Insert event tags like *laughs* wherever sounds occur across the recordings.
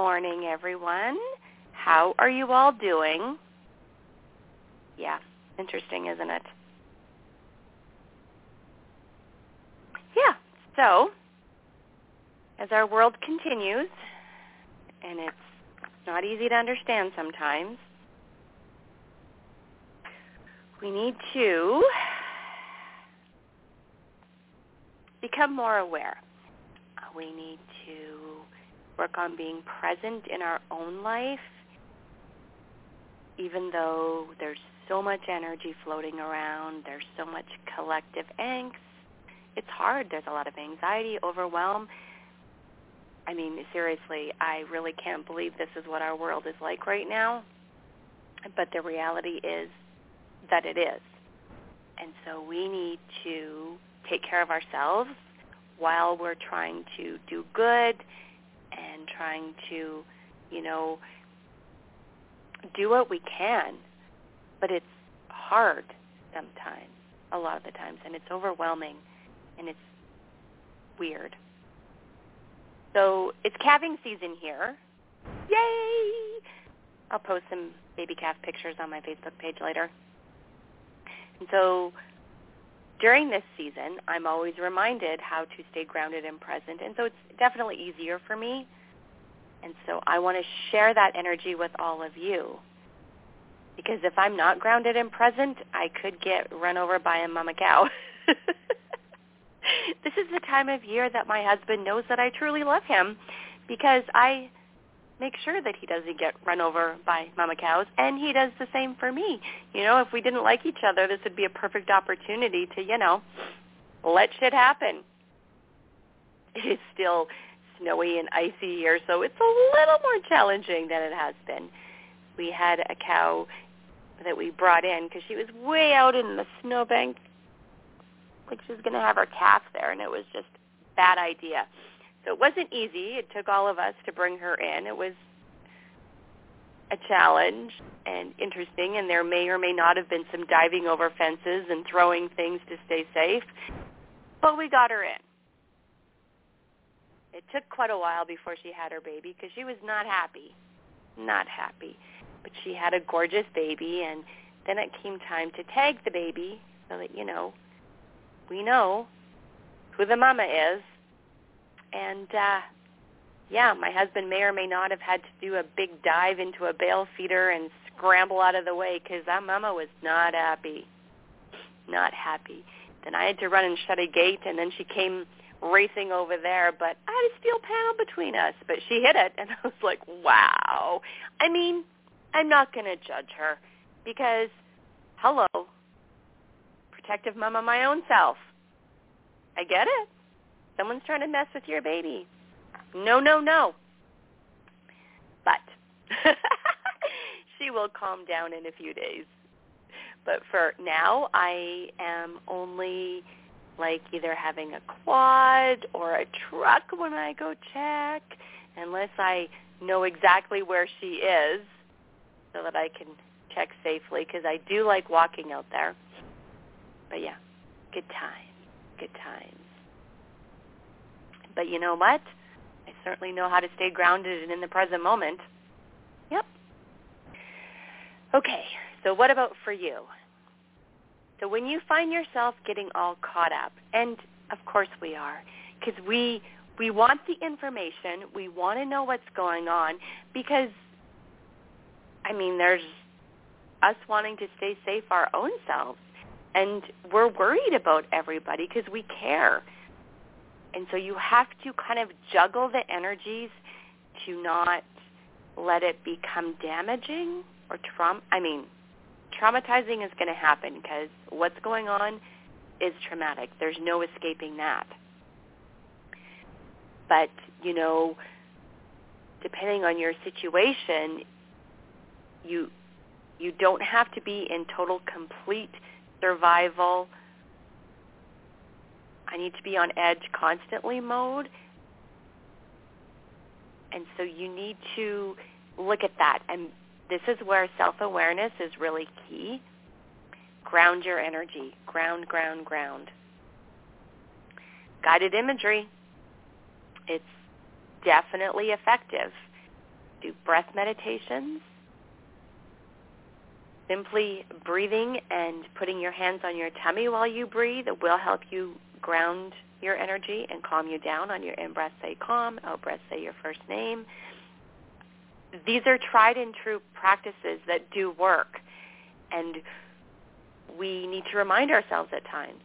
Morning, everyone. How are you all doing? Yeah, interesting, isn't it? Yeah, so as our world continues, and it's not easy to understand sometimes, we need to become more aware. We need to work on being present in our own life, even though there's so much energy floating around, there's so much collective angst. It's hard. There's a lot of anxiety, overwhelm. I mean, seriously, I really can't believe this is what our world is like right now. But the reality is that it is. And so we need to take care of ourselves while we're trying to do good and trying to, you know, do what we can. But it's hard sometimes, a lot of the times, and it's overwhelming and it's weird. So it's calving season here. Yay! I'll post some baby calf pictures on my Facebook page later. And so during this season, I'm always reminded how to stay grounded and present. And so it's definitely easier for me. And so I want to share that energy with all of you. Because if I'm not grounded and present, I could get run over by a mama cow. *laughs* this is the time of year that my husband knows that I truly love him because I make sure that he doesn't get run over by mama cows and he does the same for me. You know, if we didn't like each other, this would be a perfect opportunity to, you know, let shit happen. It is still snowy and icy here, so it's a little more challenging than it has been. We had a cow that we brought in because she was way out in the snowbank like she was going to have her calf there, and it was just a bad idea. So it wasn't easy. It took all of us to bring her in. It was a challenge and interesting, and there may or may not have been some diving over fences and throwing things to stay safe, but we got her in. It took quite a while before she had her baby because she was not happy, not happy. But she had a gorgeous baby, and then it came time to tag the baby so that, you know, we know who the mama is. And uh yeah, my husband may or may not have had to do a big dive into a bale feeder and scramble out of the way because that mama was not happy. Not happy. Then I had to run and shut a gate, and then she came racing over there, but I had a steel panel between us, but she hit it, and *laughs* I was like, wow. I mean, I'm not going to judge her because, hello, protective mama my own self. I get it. Someone's trying to mess with your baby. No, no, no. But *laughs* she will calm down in a few days. But for now, I am only like either having a quad or a truck when I go check, unless I know exactly where she is so that I can check safely because I do like walking out there. But yeah, good times, good times. But you know what? I certainly know how to stay grounded and in the present moment. Yep. Okay, so what about for you? So when you find yourself getting all caught up, and of course we are, because we we want the information, we want to know what's going on, because I mean, there's us wanting to stay safe our own selves, and we're worried about everybody because we care. And so you have to kind of juggle the energies to not let it become damaging or traum. I mean, traumatizing is going to happen because what's going on is traumatic. There's no escaping that. but you know, depending on your situation, you you don't have to be in total complete survival. I need to be on edge constantly mode. And so you need to look at that. And this is where self-awareness is really key. Ground your energy. Ground, ground, ground. Guided imagery. It's definitely effective. Do breath meditations. Simply breathing and putting your hands on your tummy while you breathe will help you ground your energy and calm you down on your in-breath say calm, out-breath say your first name. These are tried and true practices that do work. And we need to remind ourselves at times.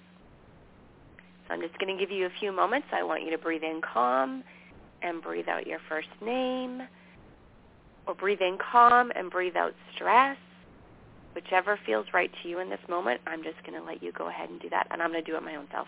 So I'm just going to give you a few moments. I want you to breathe in calm and breathe out your first name. Or breathe in calm and breathe out stress. Whichever feels right to you in this moment, I'm just going to let you go ahead and do that. And I'm going to do it my own self.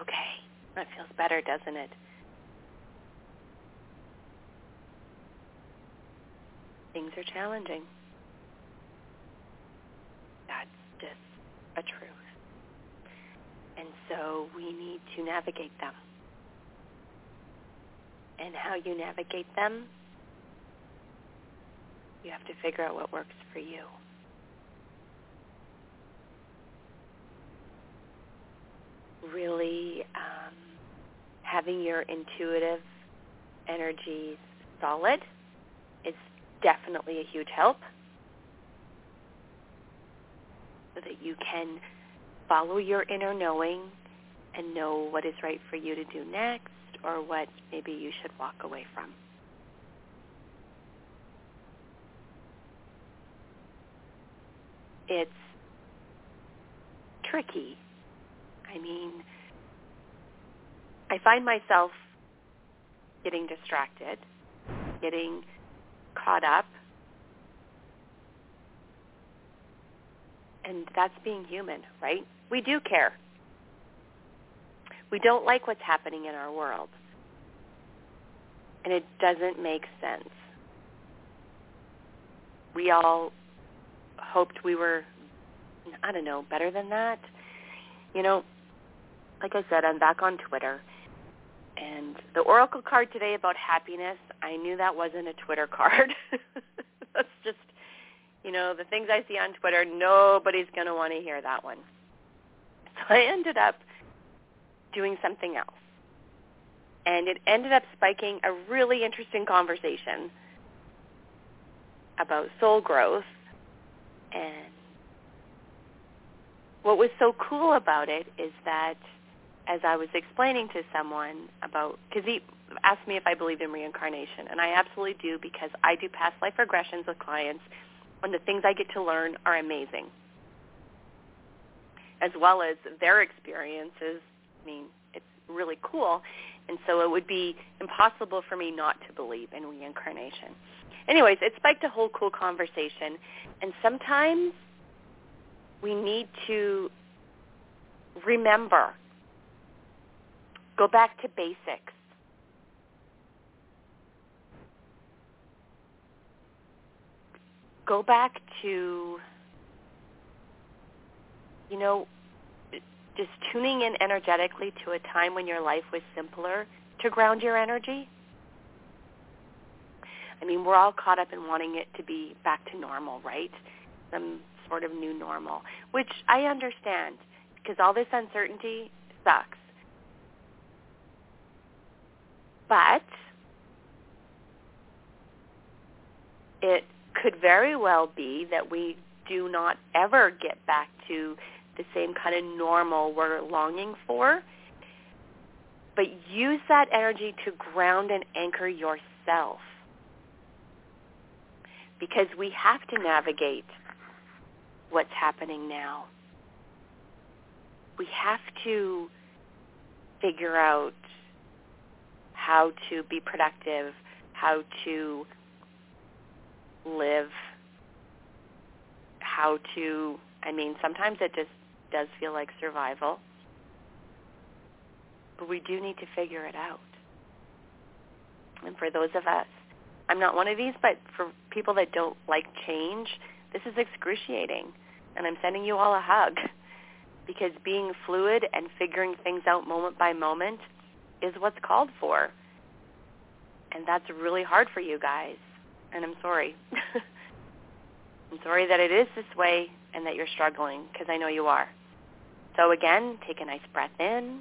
Okay, that feels doesn't it? Things are challenging. That's just a truth. And so we need to navigate them. And how you navigate them, you have to figure out what works for you. really um, having your intuitive energies solid is definitely a huge help so that you can follow your inner knowing and know what is right for you to do next or what maybe you should walk away from. It's tricky I mean, I find myself getting distracted, getting caught up, and that's being human, right? We do care. We don't like what's happening in our world. And it doesn't make sense. We all hoped we were, I don't know, better than that. You know, like I said, I'm back on Twitter. And the oracle card today about happiness, I knew that wasn't a Twitter card. *laughs* That's just, you know, the things I see on Twitter, nobody's going to want to hear that one. So I ended up doing something else. And it ended up spiking a really interesting conversation about soul growth and what was so cool about it is that as I was explaining to someone about, because he asked me if I believed in reincarnation, and I absolutely do because I do past life regressions with clients, and the things I get to learn are amazing, as well as their experiences. I mean, it's really cool, and so it would be impossible for me not to believe in reincarnation. Anyways, it spiked a whole cool conversation, and sometimes we need to remember Go back to basics. Go back to, you know, just tuning in energetically to a time when your life was simpler to ground your energy. I mean, we're all caught up in wanting it to be back to normal, right? Some sort of new normal, which I understand because all this uncertainty sucks. But it could very well be that we do not ever get back to the same kind of normal we're longing for. But use that energy to ground and anchor yourself. Because we have to navigate what's happening now. We have to figure out how to be productive, how to live, how to, I mean, sometimes it just does feel like survival. But we do need to figure it out. And for those of us, I'm not one of these, but for people that don't like change, this is excruciating. And I'm sending you all a hug *laughs* because being fluid and figuring things out moment by moment is what's called for. And that's really hard for you guys. And I'm sorry. *laughs* I'm sorry that it is this way and that you're struggling because I know you are. So again, take a nice breath in.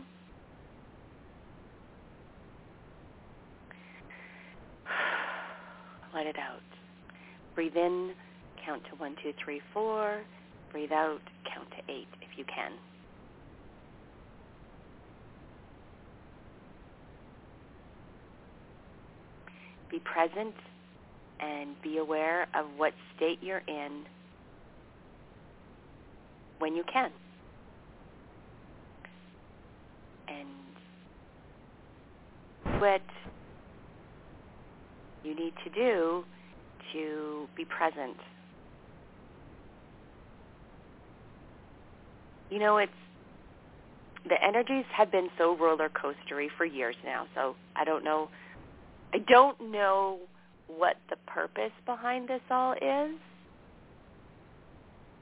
*sighs* Let it out. Breathe in, count to one, two, three, four. Breathe out, count to eight if you can. Be present and be aware of what state you're in when you can. And what you need to do to be present. You know, it's the energies have been so roller coastery for years now, so I don't know I don't know what the purpose behind this all is.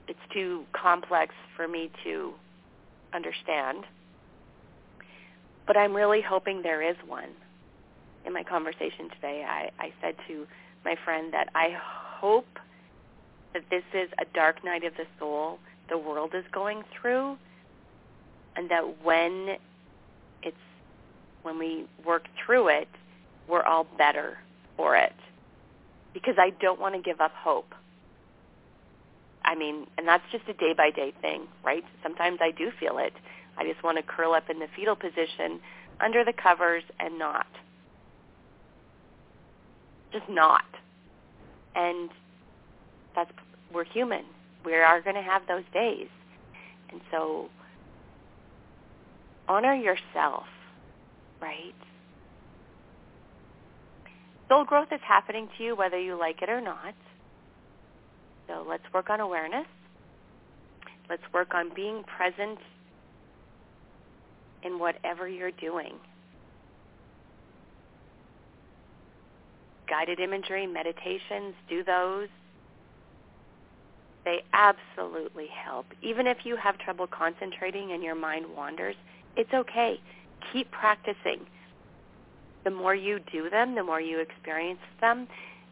It's too complex for me to understand. But I'm really hoping there is one. In my conversation today, I, I said to my friend that I hope that this is a dark night of the soul the world is going through and that when it's when we work through it, we're all better for it because I don't want to give up hope. I mean, and that's just a day by day thing, right? Sometimes I do feel it. I just want to curl up in the fetal position under the covers and not. Just not. And that's we're human. We are going to have those days. And so honor yourself, right? Soul growth is happening to you whether you like it or not. So let's work on awareness. Let's work on being present in whatever you're doing. Guided imagery, meditations, do those. They absolutely help. Even if you have trouble concentrating and your mind wanders, it's okay. Keep practicing the more you do them, the more you experience them,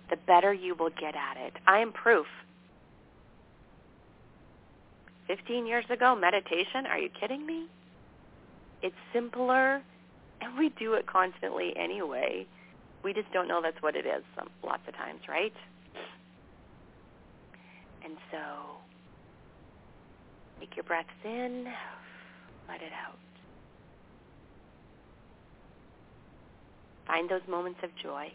the better you will get at it. I am proof. 15 years ago, meditation, are you kidding me? It's simpler, and we do it constantly anyway. We just don't know that's what it is some, lots of times, right? And so take your breaths in, let it out. Find those moments of joy.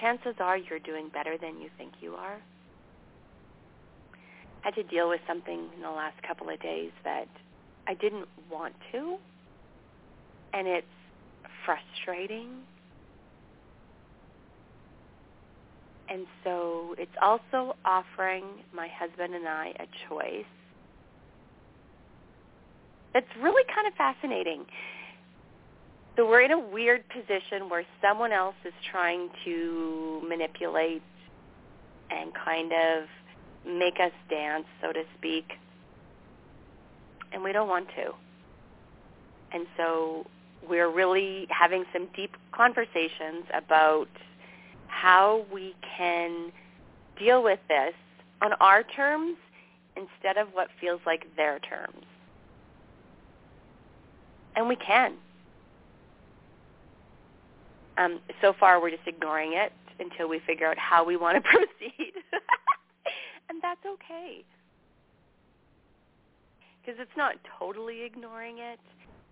Chances are you're doing better than you think you are. I had to deal with something in the last couple of days that I didn't want to, and it's frustrating. And so it's also offering my husband and I a choice that's really kind of fascinating so we're in a weird position where someone else is trying to manipulate and kind of make us dance, so to speak. And we don't want to. And so we're really having some deep conversations about how we can deal with this on our terms instead of what feels like their terms. And we can. Um, so far, we're just ignoring it until we figure out how we want to *laughs* proceed. *laughs* And that's okay. Because it's not totally ignoring it.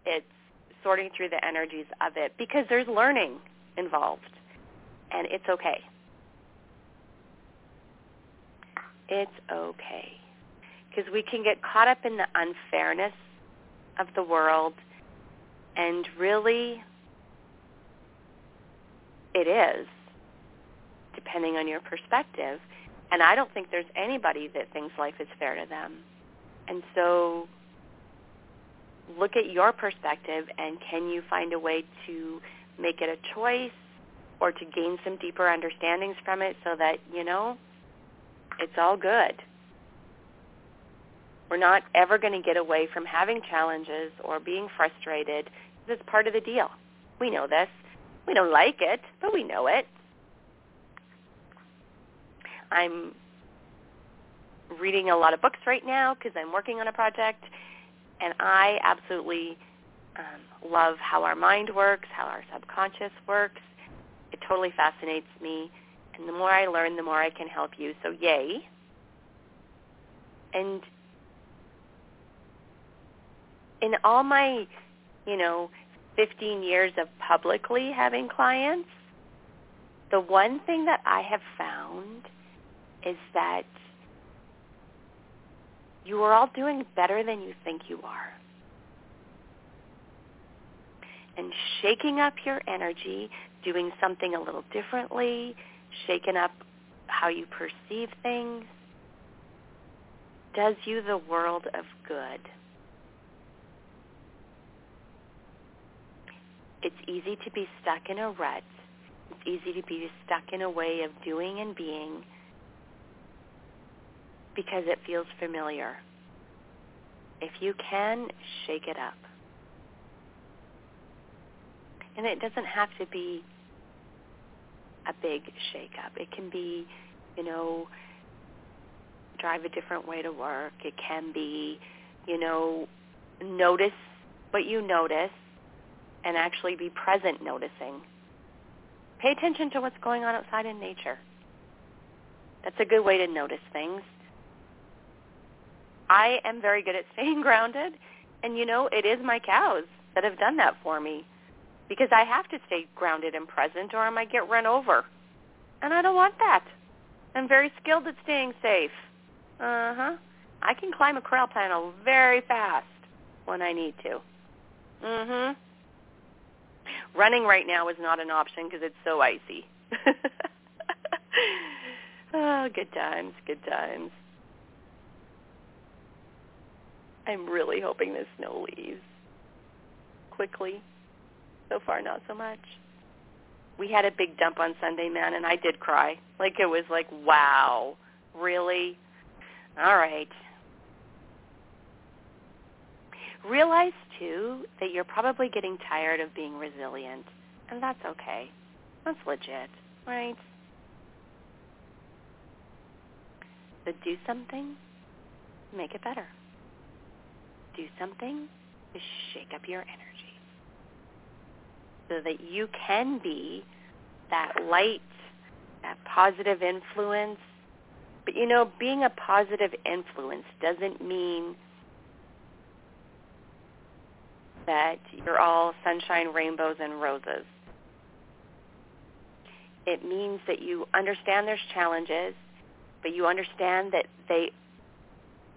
It's sorting through the energies of it because there's learning involved. And it's okay. It's okay. Because we can get caught up in the unfairness of the world and really it is, depending on your perspective. And I don't think there's anybody that thinks life is fair to them. And so look at your perspective and can you find a way to make it a choice or to gain some deeper understandings from it so that, you know, it's all good. We're not ever going to get away from having challenges or being frustrated. It's part of the deal. We know this. We don't like it, but we know it. I'm reading a lot of books right now because I'm working on a project, and I absolutely um, love how our mind works, how our subconscious works. It totally fascinates me, and the more I learn, the more I can help you. So yay! And in all my, you know, 15 years of publicly having clients, the one thing that I have found is that you are all doing better than you think you are. And shaking up your energy, doing something a little differently, shaking up how you perceive things, does you the world of good. It's easy to be stuck in a rut. It's easy to be stuck in a way of doing and being because it feels familiar. If you can, shake it up. And it doesn't have to be a big shake up. It can be, you know, drive a different way to work. It can be, you know, notice what you notice and actually be present noticing. Pay attention to what's going on outside in nature. That's a good way to notice things. I am very good at staying *laughs* grounded, and you know, it is my cows that have done that for me because I have to stay grounded and present or I might get run over. And I don't want that. I'm very skilled at staying safe. Uh-huh. I can climb a corral panel very fast when I need to. Mhm. Running right now is not an option because it's so icy. *laughs* oh, good times, good times. I'm really hoping the snow leaves quickly. So far, not so much. We had a big dump on Sunday, man, and I did cry. Like it was like, wow, really? All right. Realize, too, that you're probably getting tired of being resilient, and that's okay. That's legit, right? But do something, make it better. Do something to shake up your energy so that you can be that light, that positive influence. But you know, being a positive influence doesn't mean that you're all sunshine, rainbows, and roses. It means that you understand there's challenges, but you understand that they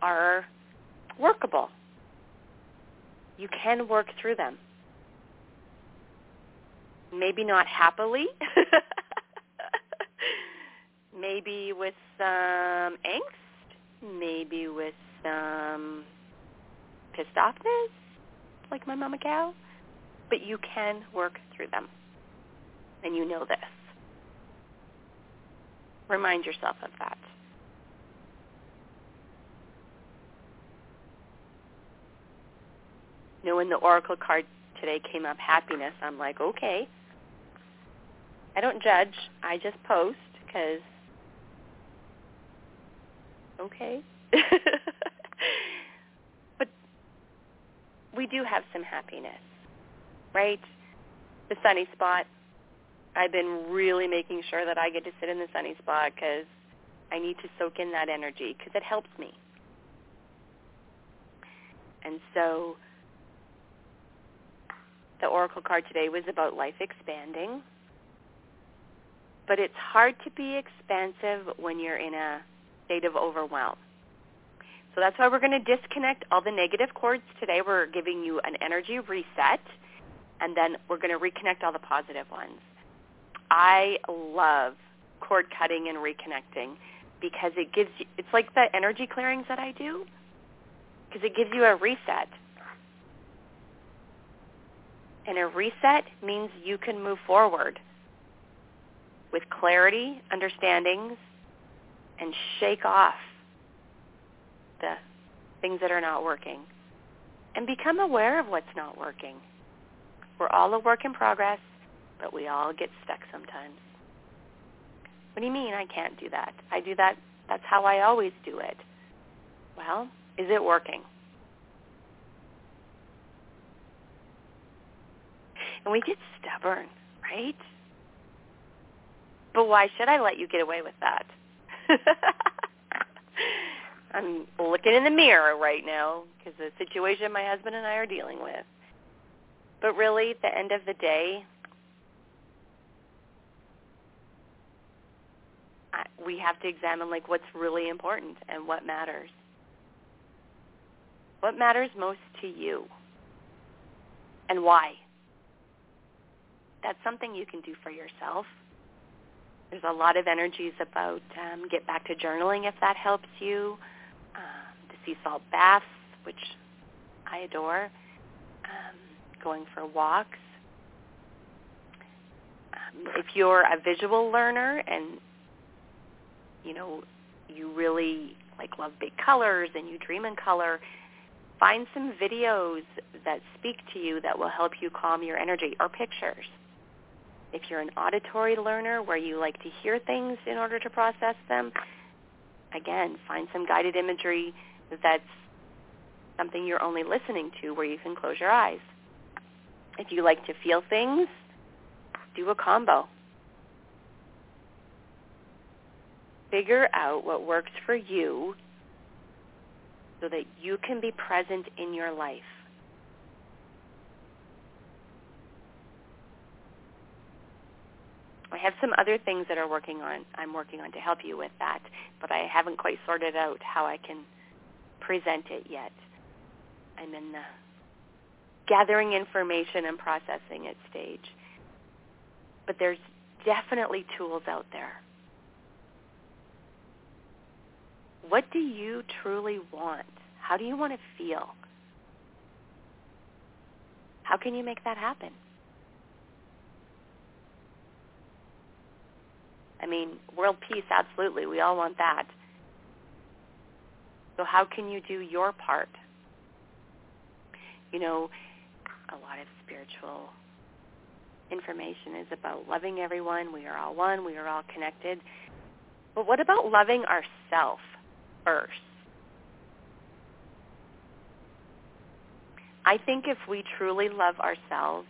are workable. You can work through them. Maybe not happily. *laughs* maybe with some angst. Maybe with some pissed offness like my mama cow, but you can work through them. And you know this. Remind yourself of that. You know, when the oracle card today came up, happiness, I'm like, okay. I don't judge. I just post because, okay. *laughs* we do have some happiness, right? The sunny spot. I've been really making sure that I get to sit in the sunny spot because I need to soak in that energy because it helps me. And so the oracle card today was about life expanding. But it's hard to be expansive when you're in a state of overwhelm. So that's why we're going to disconnect all the negative cords today. We're giving you an energy reset, and then we're going to reconnect all the positive ones. I love cord cutting and reconnecting because it gives you, it's like the energy clearings that I do because it gives you a reset. And a reset means you can move forward with clarity, understandings, and shake off the things that are not working and become aware of what's not working. We're all a work in progress, but we all get stuck sometimes. What do you mean I can't do that? I do that. That's how I always do it. Well, is it working? And we get stubborn, right? But why should I let you get away with that? *laughs* I'm looking in the mirror right now because the situation my husband and I are dealing with. But really, at the end of the day, we have to examine like what's really important and what matters. What matters most to you and why? That's something you can do for yourself. There's a lot of energies about um, get back to journaling if that helps you. Sea salt baths, which I adore. Um, going for walks. Um, if you're a visual learner and you know, you really like love big colors and you dream in color, find some videos that speak to you that will help you calm your energy or pictures. If you're an auditory learner where you like to hear things in order to process them, again, find some guided imagery that's something you're only listening to where you can close your eyes. If you like to feel things, do a combo. figure out what works for you so that you can be present in your life. I have some other things that are working on I'm working on to help you with that, but I haven't quite sorted out how I can present it yet. I'm in the gathering information and processing it stage. But there's definitely tools out there. What do you truly want? How do you want to feel? How can you make that happen? I mean, world peace, absolutely. We all want that. So how can you do your part? You know, a lot of spiritual information is about loving everyone. We are all one. We are all connected. But what about loving ourselves? first. I think if we truly love ourselves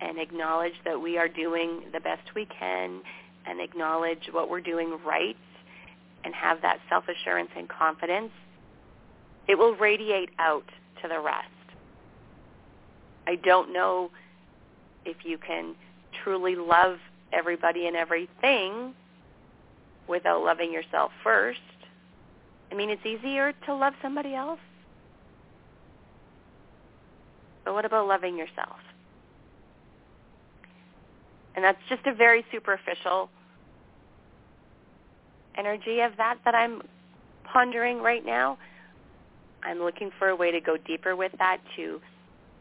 and acknowledge that we are doing the best we can and acknowledge what we're doing right and have that self-assurance and confidence, it will radiate out to the rest. I don't know if you can truly love everybody and everything without loving yourself first. I mean, it's easier to love somebody else. But what about loving yourself? And that's just a very superficial energy of that that I'm pondering right now. I'm looking for a way to go deeper with that, to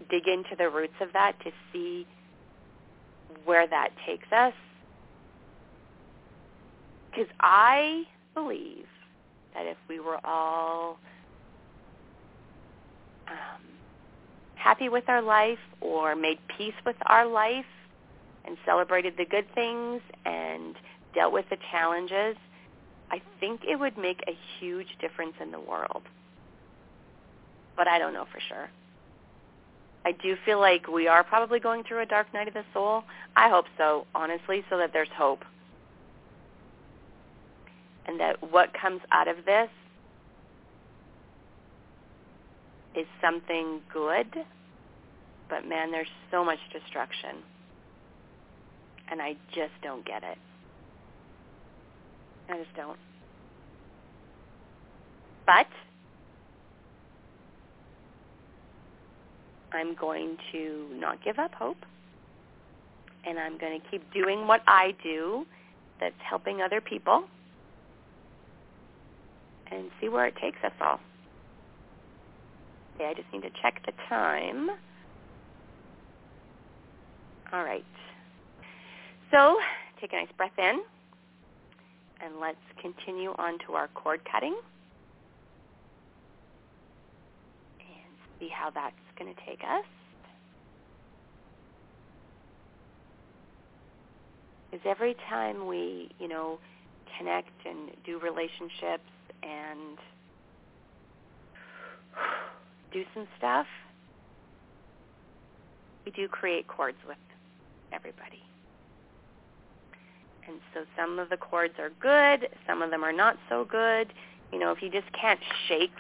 dig into the roots of that, to see where that takes us. Because I believe that if we were all um, happy with our life or made peace with our life and celebrated the good things and dealt with the challenges, I think it would make a huge difference in the world. But I don't know for sure. I do feel like we are probably going through a dark night of the soul. I hope so, honestly, so that there's hope and that what comes out of this is something good, but man, there's so much destruction. And I just don't get it. I just don't. But I'm going to not give up hope. And I'm going to keep doing what I do that's helping other people and see where it takes us all. Okay, I just need to check the time. All right. So take a nice breath in, and let's continue on to our cord cutting and see how that's going to take us. Is every time we, you know, connect and do relationships and do some stuff, we do create cords with everybody. And so some of the cords are good, some of them are not so good. You know, if you just can't shake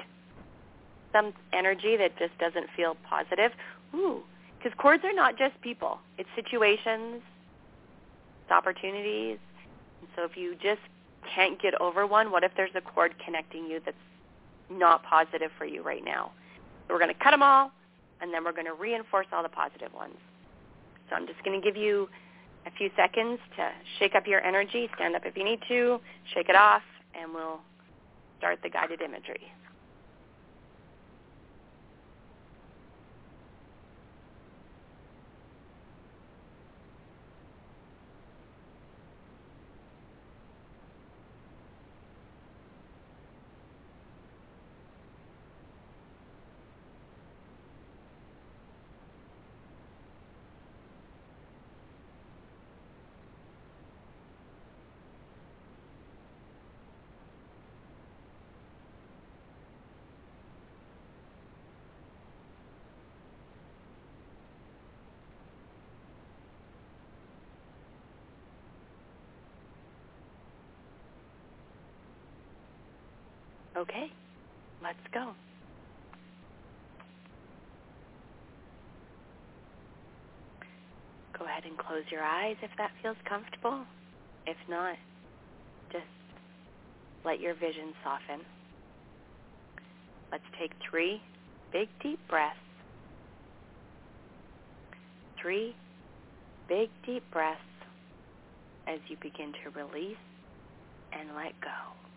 some energy that just doesn't feel positive, ooh, because cords are not just people. It's situations, it's opportunities. And so if you just can't get over one, what if there's a cord connecting you that's not positive for you right now? So we're going to cut them all, and then we're going to reinforce all the positive ones. So I'm just going to give you a few seconds to shake up your energy. Stand up if you need to, shake it off, and we'll start the guided imagery. Okay, let's go. Go ahead and close your eyes if that feels comfortable. If not, just let your vision soften. Let's take three big deep breaths. Three big deep breaths as you begin to release and let go.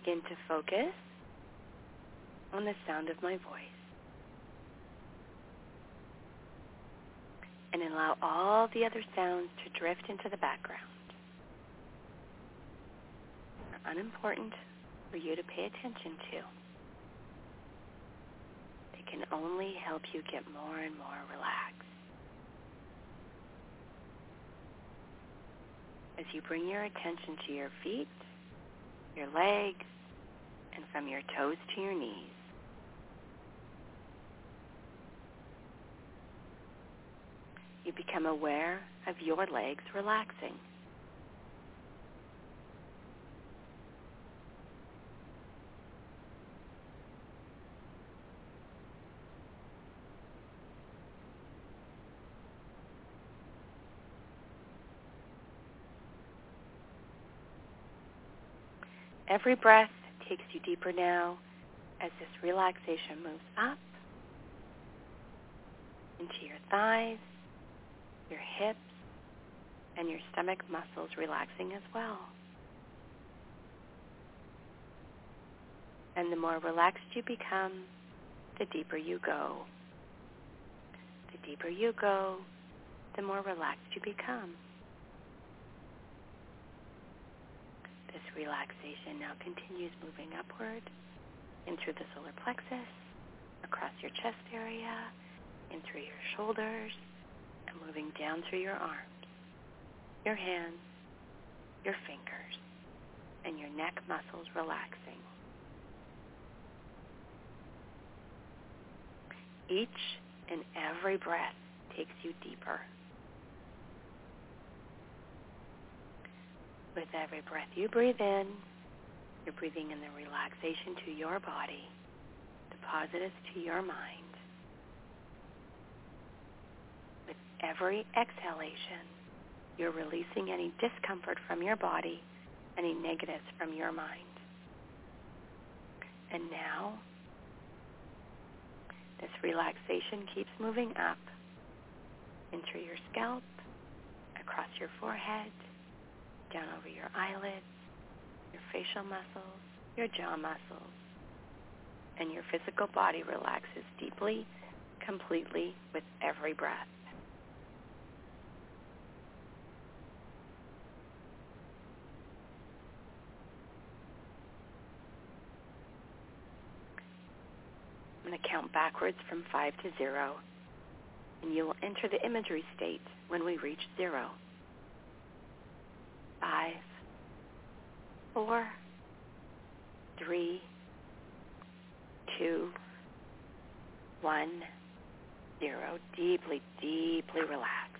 Begin to focus on the sound of my voice. And allow all the other sounds to drift into the background. They're unimportant for you to pay attention to. They can only help you get more and more relaxed. As you bring your attention to your feet, your legs, and from your toes to your knees. You become aware of your legs relaxing. Every breath takes you deeper now as this relaxation moves up into your thighs, your hips, and your stomach muscles relaxing as well. And the more relaxed you become, the deeper you go. The deeper you go, the more relaxed you become. This relaxation now continues moving upward in through the solar plexus, across your chest area, in through your shoulders, and moving down through your arms, your hands, your fingers, and your neck muscles relaxing. Each and every breath takes you deeper. With every breath you breathe in, you're breathing in the relaxation to your body, the positives to your mind. With every exhalation, you're releasing any discomfort from your body, any negatives from your mind. And now, this relaxation keeps moving up into your scalp, across your forehead, down over your eyelids, your facial muscles, your jaw muscles, and your physical body relaxes deeply, completely with every breath. I'm going to count backwards from five to zero, and you will enter the imagery state when we reach zero. Five, four, three, two, one, zero. Deeply, deeply relax.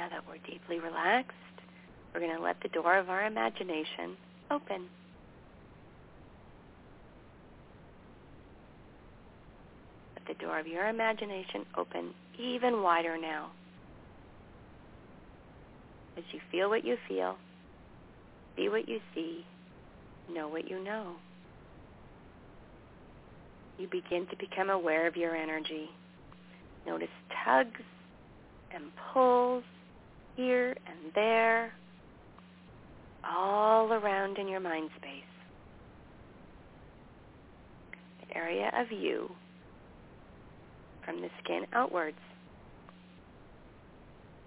Now that we're deeply relaxed, we're going to let the door of our imagination open. Let the door of your imagination open even wider now. As you feel what you feel, see what you see, know what you know. You begin to become aware of your energy. Notice tugs and pulls here and there, all around in your mind space. The area of you from the skin outwards,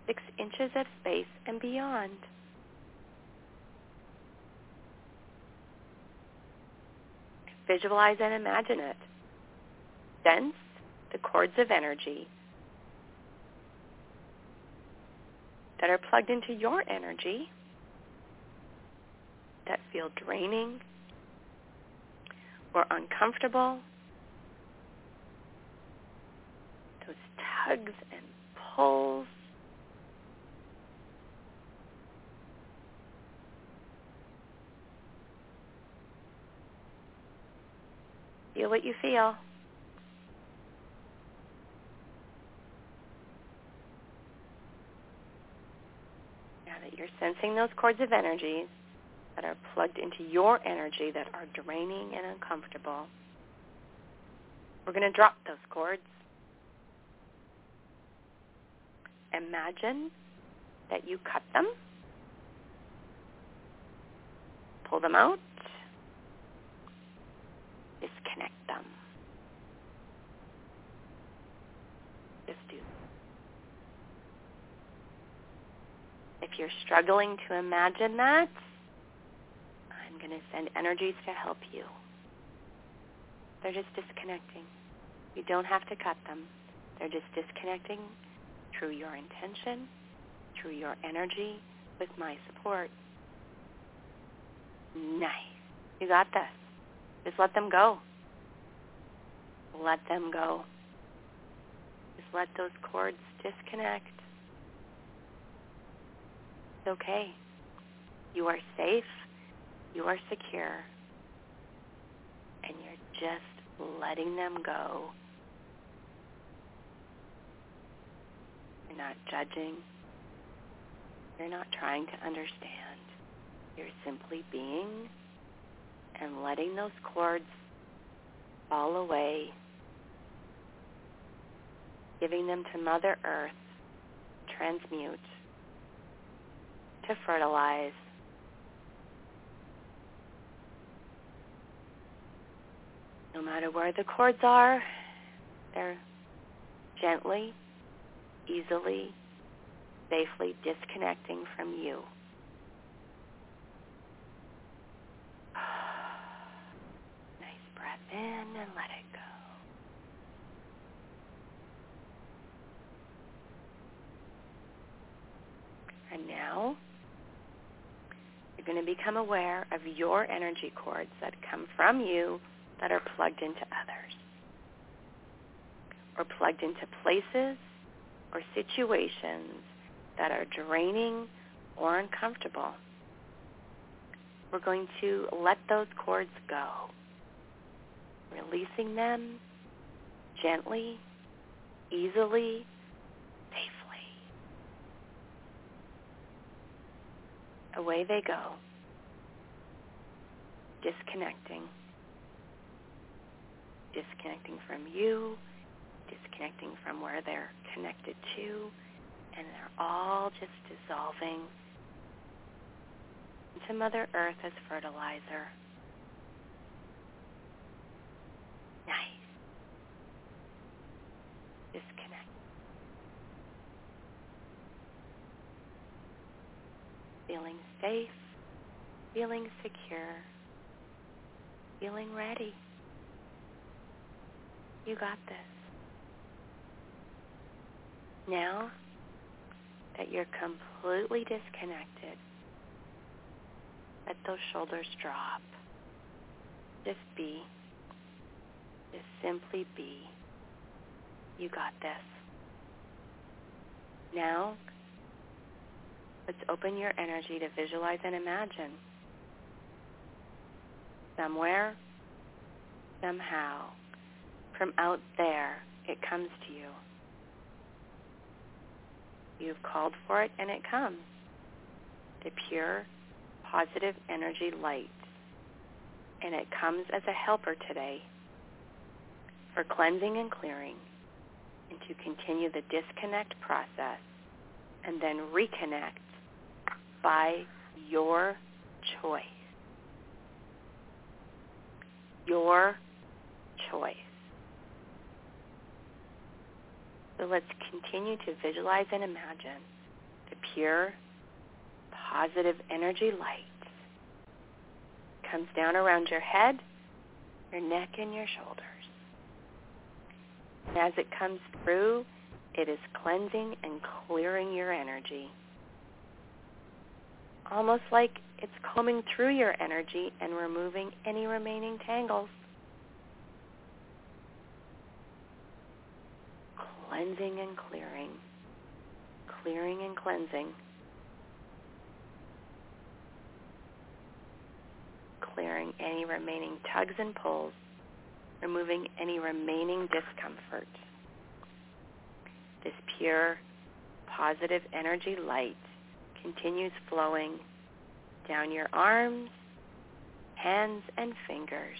six inches of space and beyond. Visualize and imagine it. Sense the cords of energy that are plugged into your energy that feel draining or uncomfortable. Those tugs and pulls. Feel what you feel. that you're sensing those cords of energy that are plugged into your energy that are draining and uncomfortable. We're going to drop those cords. Imagine that you cut them, pull them out, disconnect them. Just do If you're struggling to imagine that, I'm going to send energies to help you. They're just disconnecting. You don't have to cut them. They're just disconnecting through your intention, through your energy, with my support. Nice. You got this. Just let them go. Let them go. Just let those cords disconnect okay. You are safe. You are secure. And you're just letting them go You're not judging. You're not trying to understand. You're simply being and letting those cords fall away, giving them to Mother Earth, transmute, to fertilize. No matter where the cords are, they're gently, easily, safely disconnecting from you. *sighs* nice breath in and let it go. And now you're going to become aware of your energy cords that come from you that are plugged into others or plugged into places or situations that are draining or uncomfortable. We're going to let those cords go, releasing them gently, easily, safely. Away they go, disconnecting, disconnecting from you, disconnecting from where they're connected to, and they're all just dissolving into Mother Earth as fertilizer. Nice. Disconnect. Feeling safe, feeling secure, feeling ready. You got this. Now that you're completely disconnected, let those shoulders drop. Just be. Just simply be. You got this. Now, let's open your energy to visualize and imagine. Somewhere, somehow, from out there, it comes to you. You've called for it and it comes. The pure, positive energy light. And it comes as a helper today for cleansing and clearing and to continue the disconnect process and then reconnect by your choice. Your choice. So let's continue to visualize and imagine the pure, positive energy light comes down around your head, your neck, and your shoulders. And as it comes through, it is cleansing and clearing your energy. Almost like it's combing through your energy and removing any remaining tangles. cleansing and clearing, clearing and cleansing, clearing any remaining tugs and pulls, removing any remaining discomfort. This pure, positive energy light continues flowing down your arms, hands, and fingers,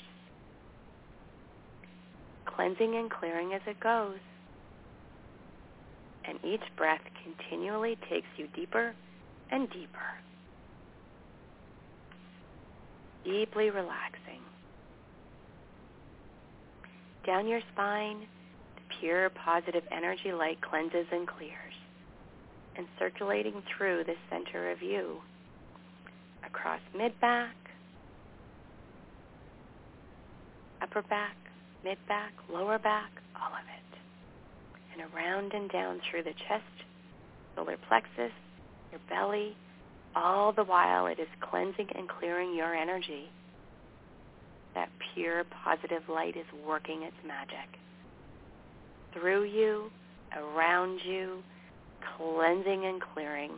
cleansing and clearing as it goes and each breath continually takes you deeper and deeper. Deeply relaxing. Down your spine, the pure positive energy light cleanses and clears and circulating through the center of you, across mid-back, upper back, mid-back, lower back, all of it and around and down through the chest, solar plexus, your belly. All the while it is cleansing and clearing your energy. That pure positive light is working its magic. Through you, around you, cleansing and clearing.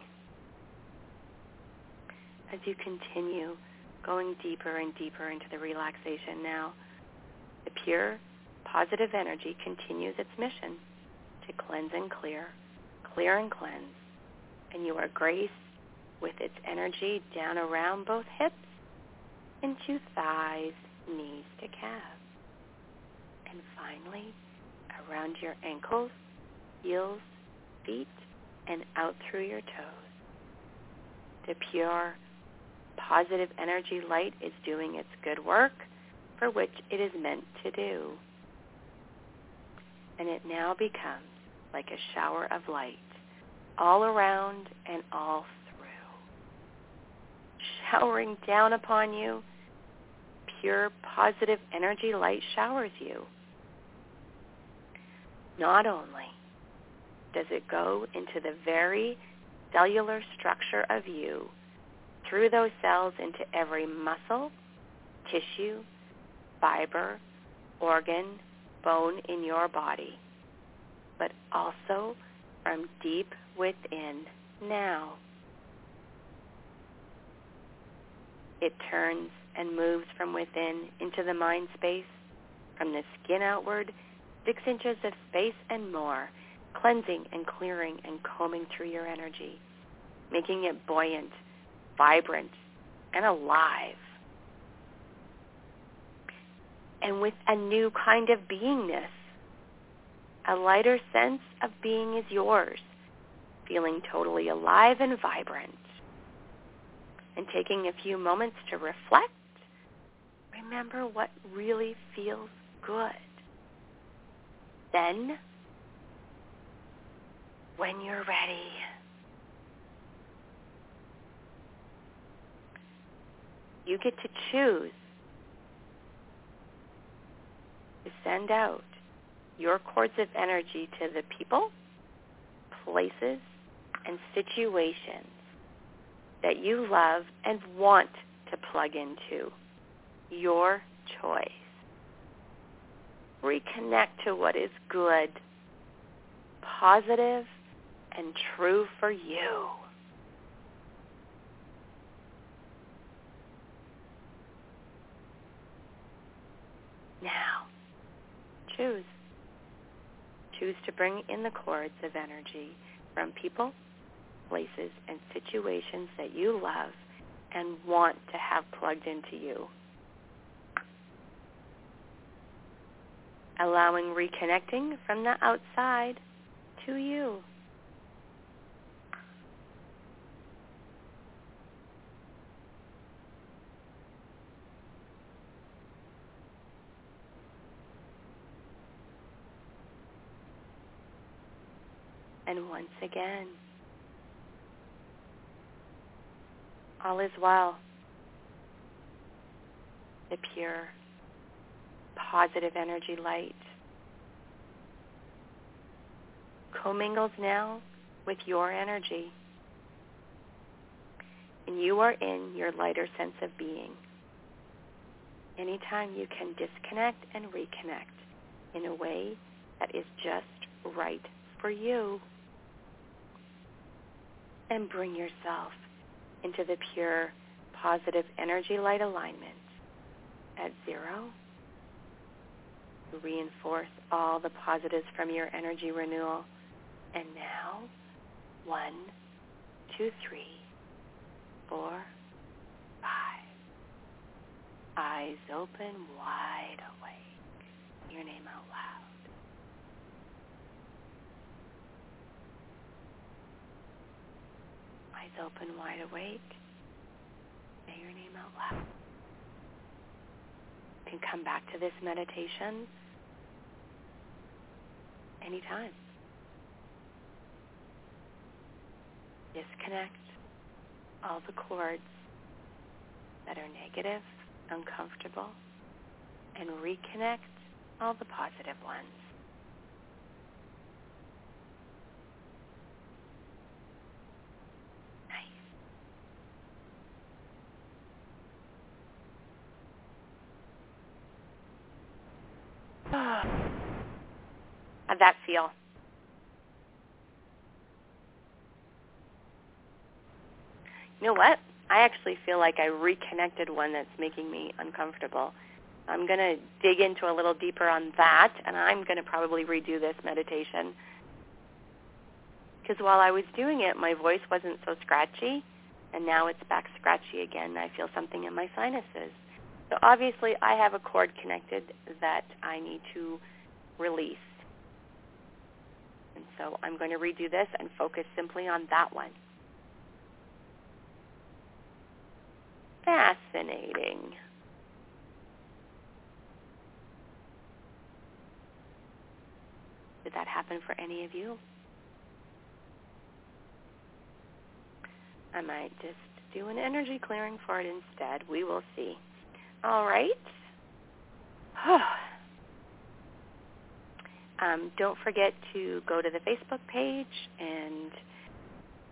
As you continue going deeper and deeper into the relaxation now, the pure positive energy continues its mission to cleanse and clear, clear and cleanse. and you are graced with its energy down around both hips into thighs, knees to calves. And finally, around your ankles, heels, feet, and out through your toes. The pure, positive energy light is doing its good work for which it is meant to do. And it now becomes like a shower of light all around and all through. Showering down upon you, pure positive energy light showers you. Not only does it go into the very cellular structure of you, through those cells into every muscle, tissue, fiber, organ, bone in your body, but also from deep within now. It turns and moves from within into the mind space, from the skin outward, six inches of space and more, cleansing and clearing and combing through your energy, making it buoyant, vibrant, and alive. And with a new kind of beingness, a lighter sense of being is yours, feeling totally alive and vibrant. And taking a few moments to reflect, remember what really feels good. Then, when you're ready, you get to choose to send out your cords of energy to the people, places, and situations that you love and want to plug into. Your choice. Reconnect to what is good, positive, and true for you. Now, choose. Choose to bring in the cords of energy from people, places, and situations that you love and want to have plugged into you. Allowing reconnecting from the outside to you. And once again, all is well. The pure, positive energy light commingles now with your energy. And you are in your lighter sense of being. Anytime you can disconnect and reconnect in a way that is just right for you and bring yourself into the pure positive energy light alignment at zero. Reinforce all the positives from your energy renewal. And now, one, two, three, four, five. Eyes open, wide awake. Your name out loud. Eyes open, wide awake. Say your name out loud. You can come back to this meditation anytime. Disconnect all the cords that are negative, uncomfortable, and reconnect all the positive ones. That feel? You know what? I actually feel like I reconnected one that's making me uncomfortable. I'm going to dig into a little deeper on that, and I'm going to probably redo this meditation because while I was doing it, my voice wasn't so scratchy, and now it's back scratchy again. I feel something in my sinuses. So obviously I have a cord connected that I need to release. And so I'm going to redo this and focus simply on that one. Fascinating. Did that happen for any of you? I might just do an energy clearing for it instead. We will see. All right. *sighs* um, don't forget to go to the Facebook page and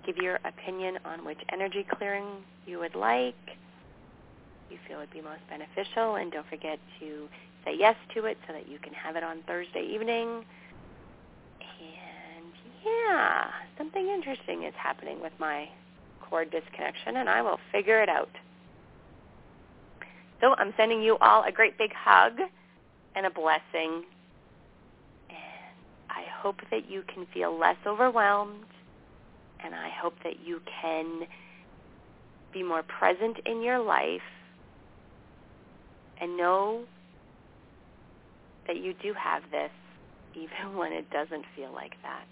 give your opinion on which energy clearing you would like, you feel would be most beneficial, and don't forget to say yes to it so that you can have it on Thursday evening. And yeah, something interesting is happening with my cord disconnection, and I will figure it out. So I'm sending you all a great big hug and a blessing. Hope that you can feel less overwhelmed. And I hope that you can be more present in your life and know that you do have this *laughs* even when it doesn't feel like that.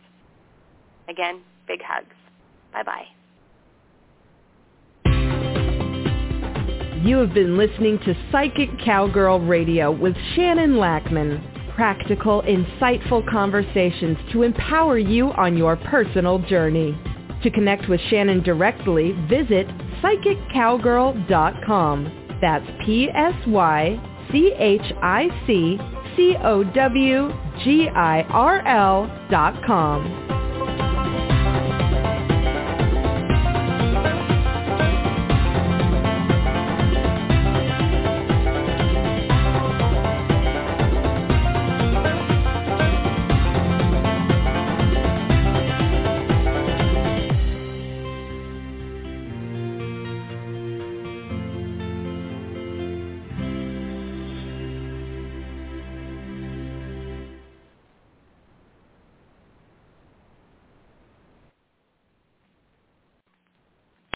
Again, big hugs. Bye-bye. You have been listening to Psychic Cowgirl Radio with Shannon Lackman. Practical, insightful conversations to empower you on your personal journey. To connect with Shannon directly, visit psychiccowgirl.com. That's P-S-Y-C-H-I-C-C-O-W-G-I-R-L dot com.